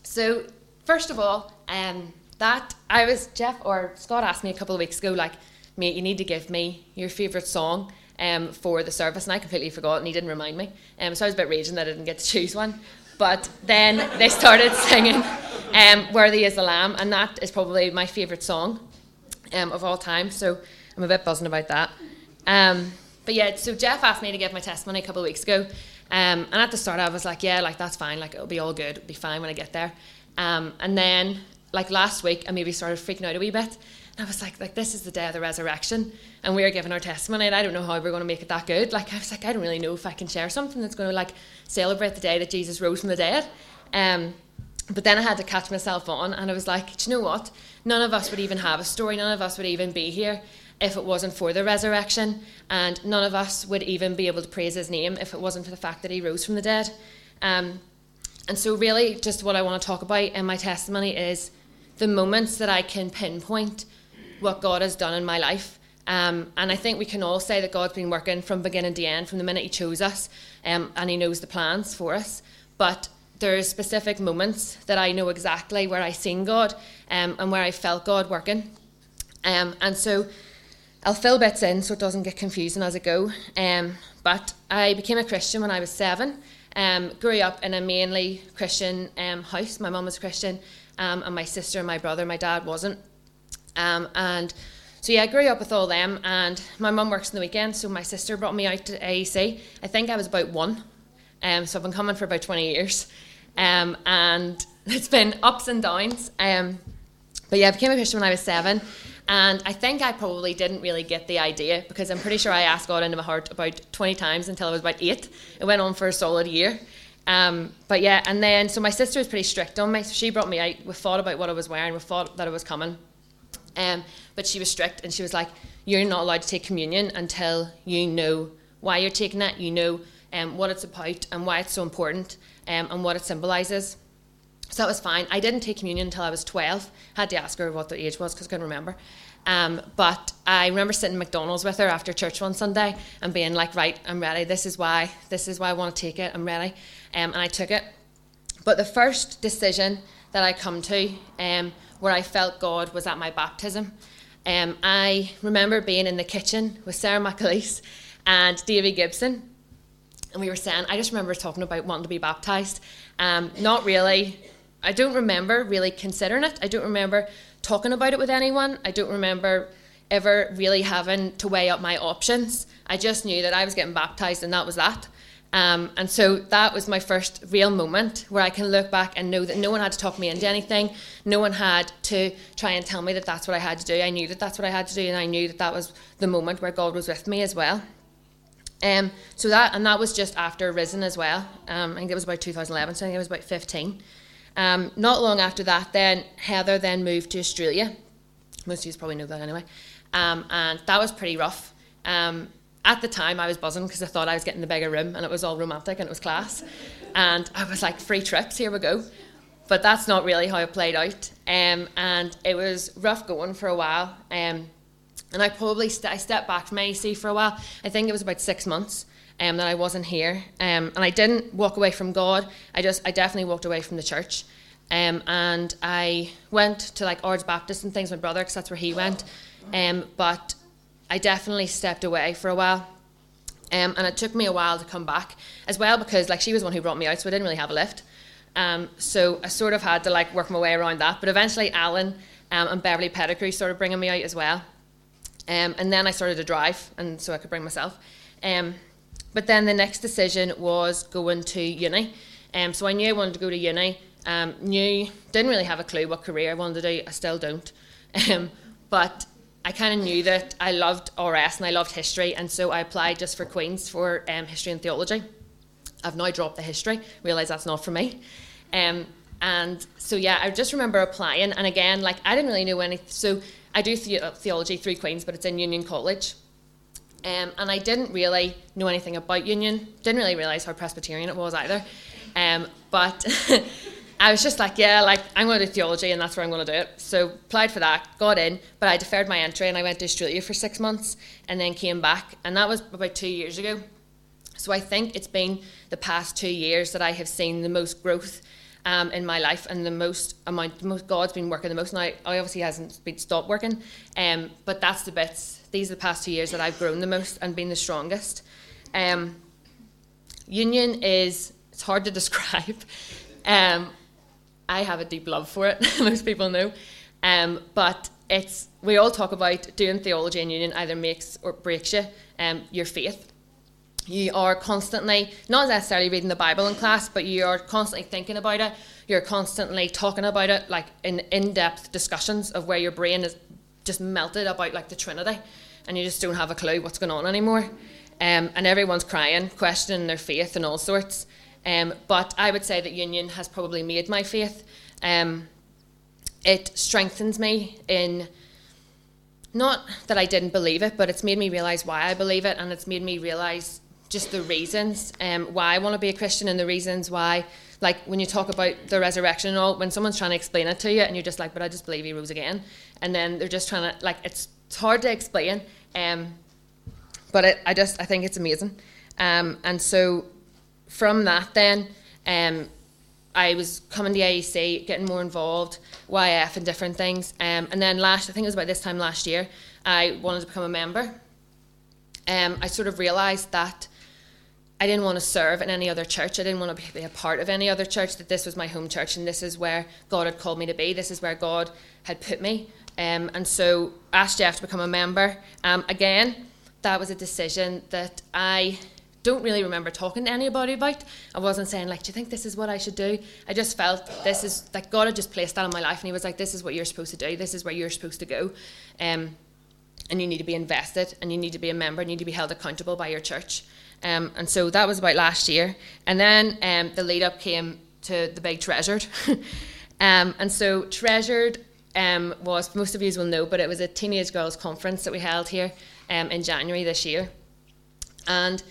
so first of all, um, that I was Jeff or Scott asked me a couple of weeks ago, like, mate, you need to give me your favourite song um, for the service, and I completely forgot, and he didn't remind me. Um, so I was a bit raging that I didn't get to choose one. But then *laughs* they started *laughs* singing um, "Worthy Is the Lamb," and that is probably my favourite song um, of all time. So I'm a bit buzzing about that. Um, but yeah, so Jeff asked me to give my testimony a couple of weeks ago, um, and at the start I was like, yeah, like that's fine, like it'll be all good, it'll be fine when I get there. Um, and then like last week, I maybe started freaking out a wee bit. And I was like, like this is the day of the resurrection, and we are giving our testimony, and I don't know how we're going to make it that good. Like I was like, I don't really know if I can share something that's going to like celebrate the day that Jesus rose from the dead. Um, but then I had to catch myself on, and I was like, do you know what? None of us would even have a story. None of us would even be here if it wasn't for the resurrection, and none of us would even be able to praise His name if it wasn't for the fact that He rose from the dead. Um, and so, really, just what I want to talk about in my testimony is the moments that I can pinpoint what God has done in my life. Um, and I think we can all say that God's been working from beginning to end, from the minute He chose us, um, and He knows the plans for us. But there are specific moments that I know exactly where I seen God um, and where I felt God working. Um, and so I'll fill bits in so it doesn't get confusing as I go. Um, but I became a Christian when I was seven. Um, grew up in a mainly Christian um, house. My mum was Christian, um, and my sister and my brother, my dad wasn't. Um, and so yeah, I grew up with all them. And my mum works in the weekend, so my sister brought me out to AEC. I think I was about one. Um, so I've been coming for about 20 years. And *laughs* it's been ups and downs. But yeah, I became a Christian when I was seven. And I think I probably didn't really get the idea because I'm pretty sure I asked God into my heart about 20 times until I was about eight. It went on for a solid year. Um, but yeah, and then, so my sister was pretty strict on me. So she brought me out. We thought about what I was wearing, we thought that it was coming. Um, but she was strict and she was like, You're not allowed to take communion until you know why you're taking it, you know um, what it's about and why it's so important um, and what it symbolises. So that was fine. I didn't take communion until I was 12. Had to ask her what the age was because I couldn't remember. Um, but I remember sitting in McDonald's with her after church one Sunday and being like, right, I'm ready. This is why. This is why I want to take it. I'm ready. Um, and I took it. But the first decision that I come to um, where I felt God was at my baptism. Um, I remember being in the kitchen with Sarah McAleese and Davy Gibson. And we were saying, I just remember talking about wanting to be baptized. Um, not really I don't remember really considering it. I don't remember talking about it with anyone. I don't remember ever really having to weigh up my options. I just knew that I was getting baptized and that was that. Um, and so that was my first real moment where I can look back and know that no one had to talk me into anything. No one had to try and tell me that that's what I had to do. I knew that that's what I had to do, and I knew that that was the moment where God was with me as well. Um, so that and that was just after Risen as well. Um, I think it was about 2011, so I think it was about 15. Um, not long after that, then Heather then moved to Australia. Most of you probably know that anyway. Um, and that was pretty rough. Um, at the time, I was buzzing because I thought I was getting the bigger room and it was all romantic and it was class. And I was like, free trips, here we go. But that's not really how it played out. Um, and it was rough going for a while. Um, and I probably st- I stepped back from AEC for a while. I think it was about six months um, that I wasn't here. Um, and I didn't walk away from God. I just, I definitely walked away from the church. Um, and I went to like Ards Baptist and things, with my brother, because that's where he went. Um, but I definitely stepped away for a while. Um, and it took me a while to come back as well because like she was one who brought me out, so I didn't really have a lift. Um, so I sort of had to like work my way around that. But eventually, Alan um, and Beverly Pettigrew started bringing me out as well. Um, and then I started to drive, and so I could bring myself. Um, but then the next decision was going to uni. Um, so I knew I wanted to go to uni. Um, knew didn't really have a clue what career I wanted to do. I still don't. *laughs* Um, but I kind of knew that I loved RS and I loved history, and so I applied just for Queen's for um, history and theology. I've now dropped the history, realised that's not for me. Um, and so yeah, I just remember applying, and again, like I didn't really know anything. So I do the- theology through Queen's, but it's in Union College. Um, and I didn't really know anything about Union, didn't really realise how Presbyterian it was either. Um, but *laughs* I was just like, yeah, like I'm going to do theology and that's where I'm going to do it. So applied for that, got in, but I deferred my entry and I went to Australia for six months and then came back. And that was about two years ago. So I think it's been the past two years that I have seen the most growth um, in my life and the most amount, the most God's been working the most. Now, I obviously hasn't been stopped working, um, but that's the bits. These are the past two years that I've grown the most and been the strongest. Um, union is it's hard to *laughs* describe. Um, I have a deep love for it. *laughs* most people know, um, but it's we all talk about doing theology in union either makes or breaks you. Um, your faith you are constantly, not necessarily reading the Bible in class, but you are constantly thinking about it. You're constantly talking about it, like in in depth discussions of where your brain is just melted about like the Trinity, and you just don't have a clue what's going on anymore. Um, and everyone's crying, questioning their faith and all sorts. Um, but I would say that union has probably made my faith. Um, it strengthens me in not that I didn't believe it, but it's made me realize why I believe it, and it's made me realize just the reasons um, why I want to be a Christian and the reasons why, like when you talk about the resurrection and all, when someone's trying to explain it to you and you're just like, but I just believe he rose again. And then they're just trying to, like, it's, it's hard to explain. Um, but it, I just, I think it's amazing. Um, and so from that then, um, I was coming to AEC, getting more involved, YF and different things. Um, and then last, I think it was about this time last year, I wanted to become a member. Um, I sort of realised that I didn't want to serve in any other church. I didn't want to be a part of any other church. That this was my home church, and this is where God had called me to be. This is where God had put me. Um, and so asked Jeff to become a member. Um, again, that was a decision that I don't really remember talking to anybody about. I wasn't saying like, "Do you think this is what I should do?" I just felt this is like God had just placed that in my life, and He was like, "This is what you're supposed to do. This is where you're supposed to go." Um, and you need to be invested, and you need to be a member, and you need to be held accountable by your church. Um, and so that was about last year. And then um, the lead up came to the big Treasured. *laughs* um, and so Treasured um, was, most of you will know, but it was a teenage girls' conference that we held here um, in January this year. And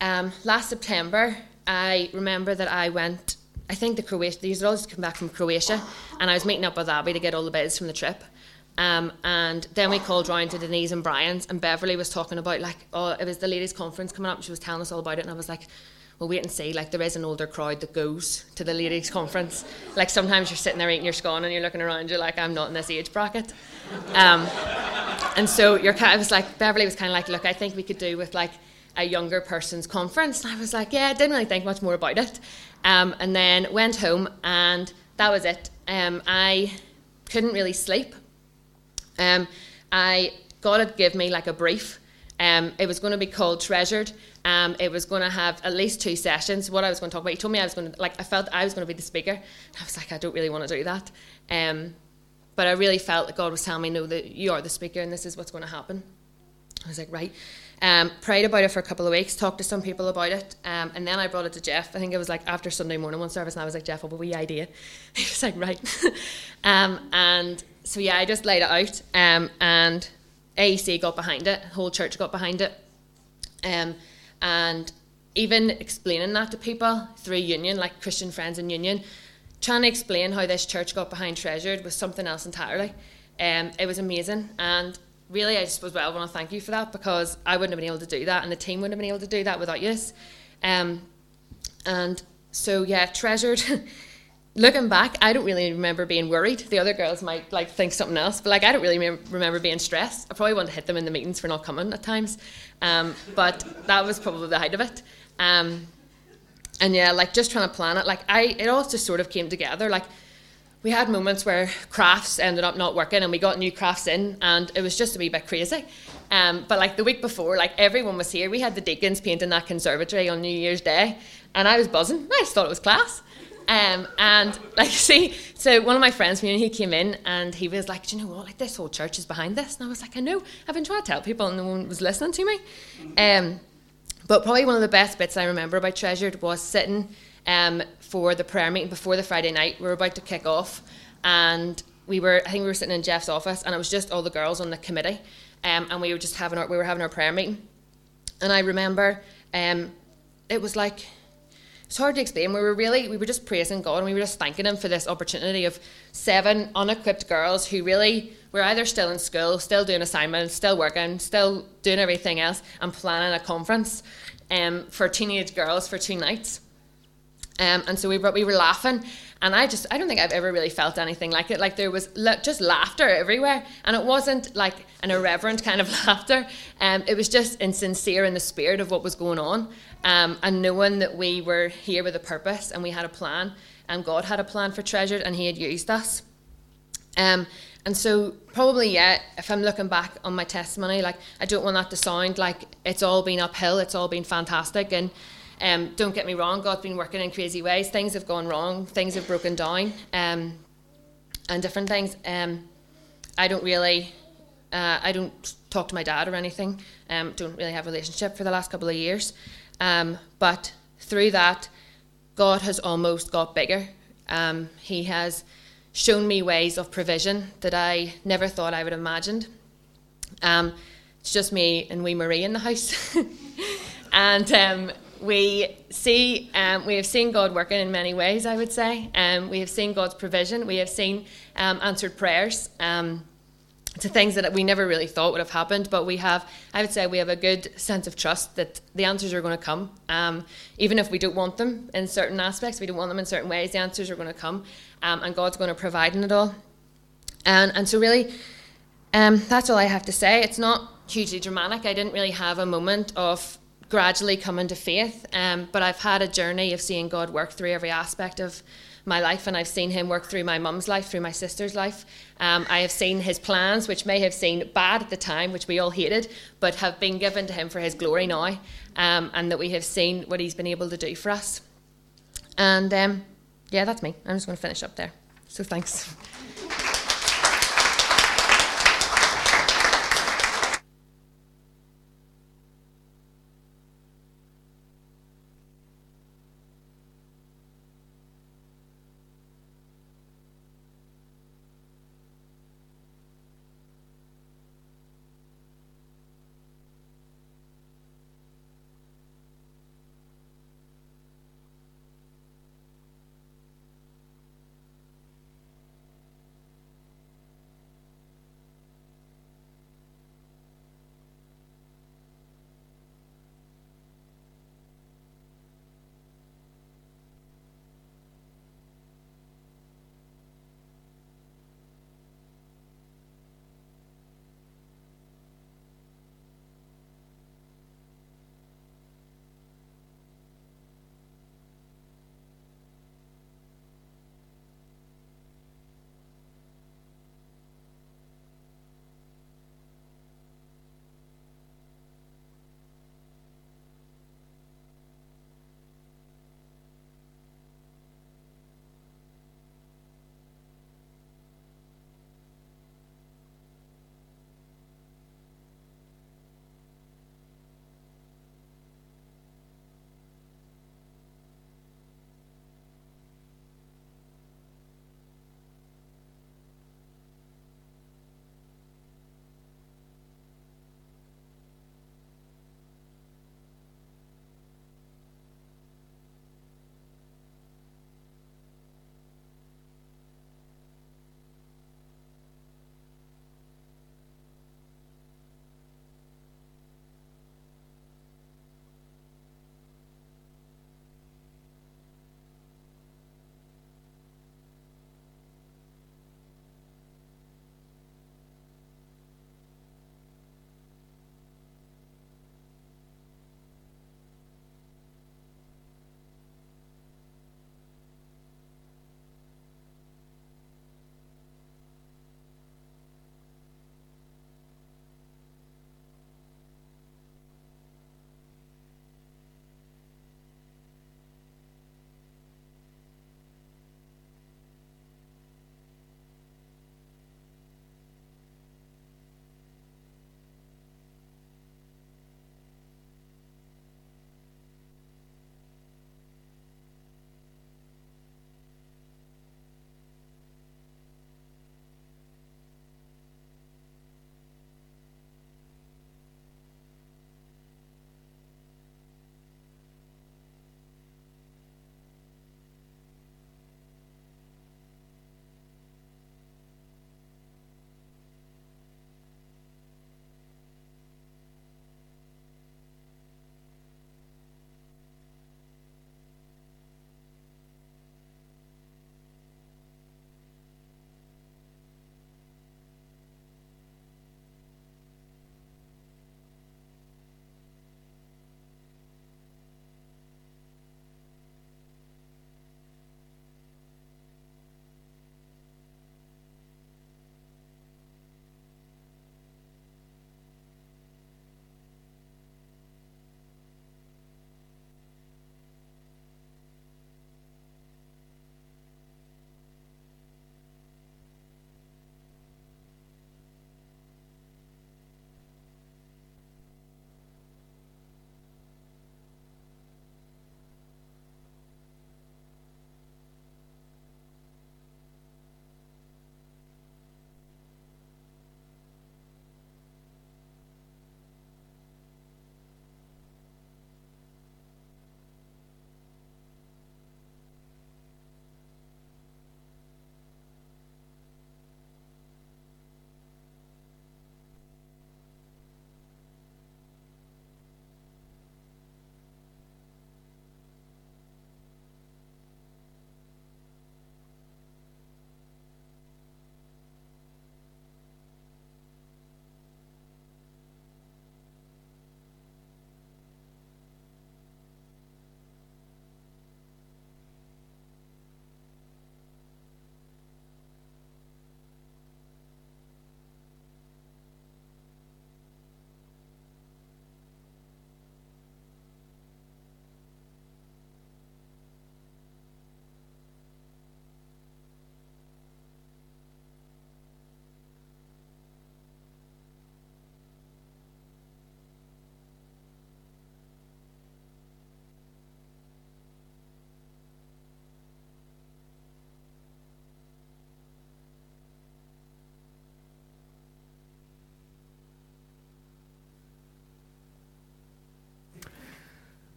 um, last September, I remember that I went, I think the Croatia, these just come back from Croatia, and I was meeting up with Abby to get all the bids from the trip. Um, and then we called round to Denise and Brian's, and Beverly was talking about like, oh, it was the ladies' conference coming up. She was telling us all about it, and I was like, well, wait and see. Like, there is an older crowd that goes to the ladies' conference. Like, sometimes you're sitting there eating your scone and you're looking around, you're like, I'm not in this age bracket. Um, and so you're kind of, was like, Beverly was kind of like, look, I think we could do with like a younger person's conference. And I was like, yeah, I didn't really think much more about it. Um, and then went home, and that was it. Um, I couldn't really sleep um, I God had give me like a brief. Um, it was going to be called Treasured. Um, it was going to have at least two sessions. What I was going to talk about, he told me I was going to like. I felt I was going to be the speaker. I was like, I don't really want to do that. Um, but I really felt that God was telling me, no, that you are the speaker, and this is what's going to happen. I was like, right. Um, prayed about it for a couple of weeks, talked to some people about it, um, and then I brought it to Jeff. I think it was like after Sunday morning one service, and I was like, Jeff, what a wee idea. *laughs* He was like, right. *laughs* um, and so yeah, I just laid it out, um, and AEC got behind it, whole church got behind it, um, and even explaining that to people through Union, like Christian Friends in Union, trying to explain how this church got behind Treasured was something else entirely. Um, it was amazing, and really, I just was well, I want to thank you for that because I wouldn't have been able to do that, and the team wouldn't have been able to do that without you. Um, and so yeah, Treasured. *laughs* looking back, I don't really remember being worried. The other girls might like think something else, but like I don't really remember being stressed. I probably wanted to hit them in the meetings for not coming at times, um, but that was probably the height of it. Um, and yeah, like just trying to plan it, like I, it all just sort of came together. Like we had moments where crafts ended up not working, and we got new crafts in, and it was just a wee bit crazy. Um, but like the week before, like everyone was here. We had the deacons painting that conservatory on New Year's Day, and I was buzzing. I just thought it was class. Um, and like, *laughs* see, so one of my friends uni, he came in and he was like, Do you know what? Like, this whole church is behind this. And I was like, I know. I've been trying to tell people, and no one was listening to me. Um, but probably one of the best bits I remember about Treasured was sitting um, for the prayer meeting before the Friday night. We were about to kick off, and we were, I think we were sitting in Jeff's office, and it was just all the girls on the committee, um, and we were just having our, we were having our prayer meeting. And I remember um, it was like it's hard to explain. We were really, we were just praising God and we were just thanking Him for this opportunity of seven unequipped girls who really were either still in school, still doing assignments, still working, still doing everything else, and planning a conference. um, for teenage girls for two nights. Um, and so we were, we were laughing, and I just I don't think I've ever really felt anything like it. Like there was la- just laughter everywhere, and it wasn't like an irreverent kind of *laughs* laughter. Um, it was just insincere in the spirit of what was going on, um, and knowing that we were here with a purpose and we had a plan, and God had a plan for Treasured, and He had used us. Um, and so probably yeah, if I'm looking back on my testimony, like I don't want that to sound like it's all been uphill, it's all been fantastic, and um, don't get me wrong, God's been working in crazy ways. Things have gone wrong, things have broken down, um, and different things. Um, I don't really, uh, I don't talk to my dad or anything. Um, don't really have a relationship for the last couple of years. Um, but through that, God has almost got bigger. Um, he has shown me ways of provision that I never thought I would have imagined. Um, it's just me and wee Marie in the house. *laughs* and um, we see um, we have seen God working in many ways. I would say, um, we have seen God's provision. We have seen answered prayers to things that we never really thought would have happened. But we have, I would say, we have a good sense of trust that the answers are going to come, um, even if we don't want them in certain aspects. We don't want them in certain ways. The answers are going to come, um, and God's going to provide in it all. And and so really, that's all I have to say. It's not hugely dramatic. I didn't really have a moment of gradually coming to faith. Um, but I've had a journey of seeing God work through every aspect of my life, and I've seen Him work through my mum's life, through my sister's life. Um, I have seen His plans, which may have seemed bad at the time, which we all hated, but have been given to Him for His glory now, um, and that we have seen what He's been able to do for us. And um, yeah, that's me. I'm just going to finish up there. So thanks.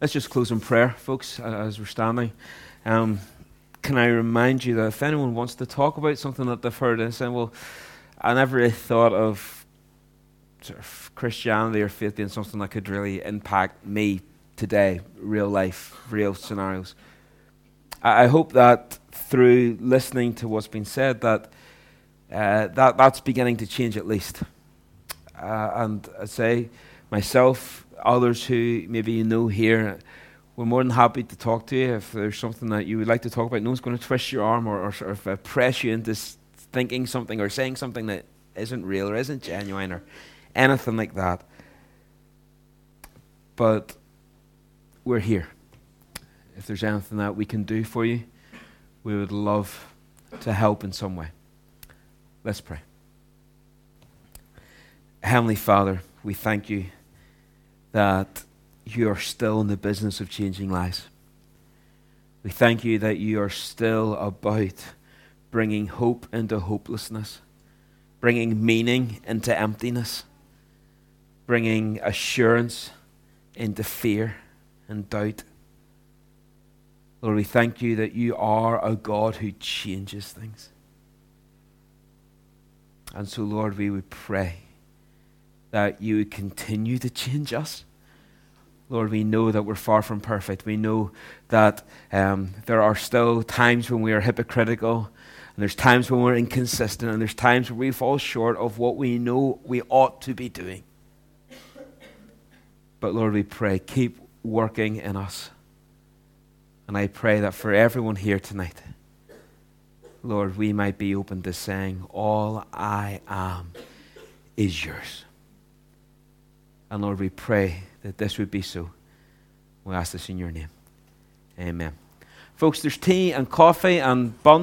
Let's just close in prayer, folks, as we're standing. Um, can I remind you that if anyone wants to talk about something that they've heard and saying, well, I never really thought of sort of Christianity or faith being something that could really impact me today, real life, real scenarios. I, I hope that through listening to what's been said, that uh, that that's beginning to change at least. Uh, and I say myself, others who maybe you know here, we're more than happy to talk to you if there's something that you would like to talk about. No one's going to twist your arm or, or sort of uh, press you into thinking something or saying something that isn't real or isn't genuine or anything like that. But we're here. If there's anything that we can do for you, we would love to help in some way. Let's pray. Heavenly Father, we thank you that you are still in the business of changing lives. We thank you that you are still about bringing hope into hopelessness, bringing meaning into emptiness, bringing assurance into fear and doubt. Lord, we thank you that you are a God who changes things. And so, Lord, we would pray that you would continue to change us. Lord, we know that we're far from perfect. We know that um, there are still times when we are hypocritical, and there's times when we're inconsistent, and there's times where we fall short of what we know we ought to be doing. But Lord, we pray, keep working in us. And I pray that for everyone here tonight, Lord, we might be open to saying, All I am is yours. And Lord, we pray that this would be so. We ask this in your name. Amen. Folks, there's tea and coffee and buns.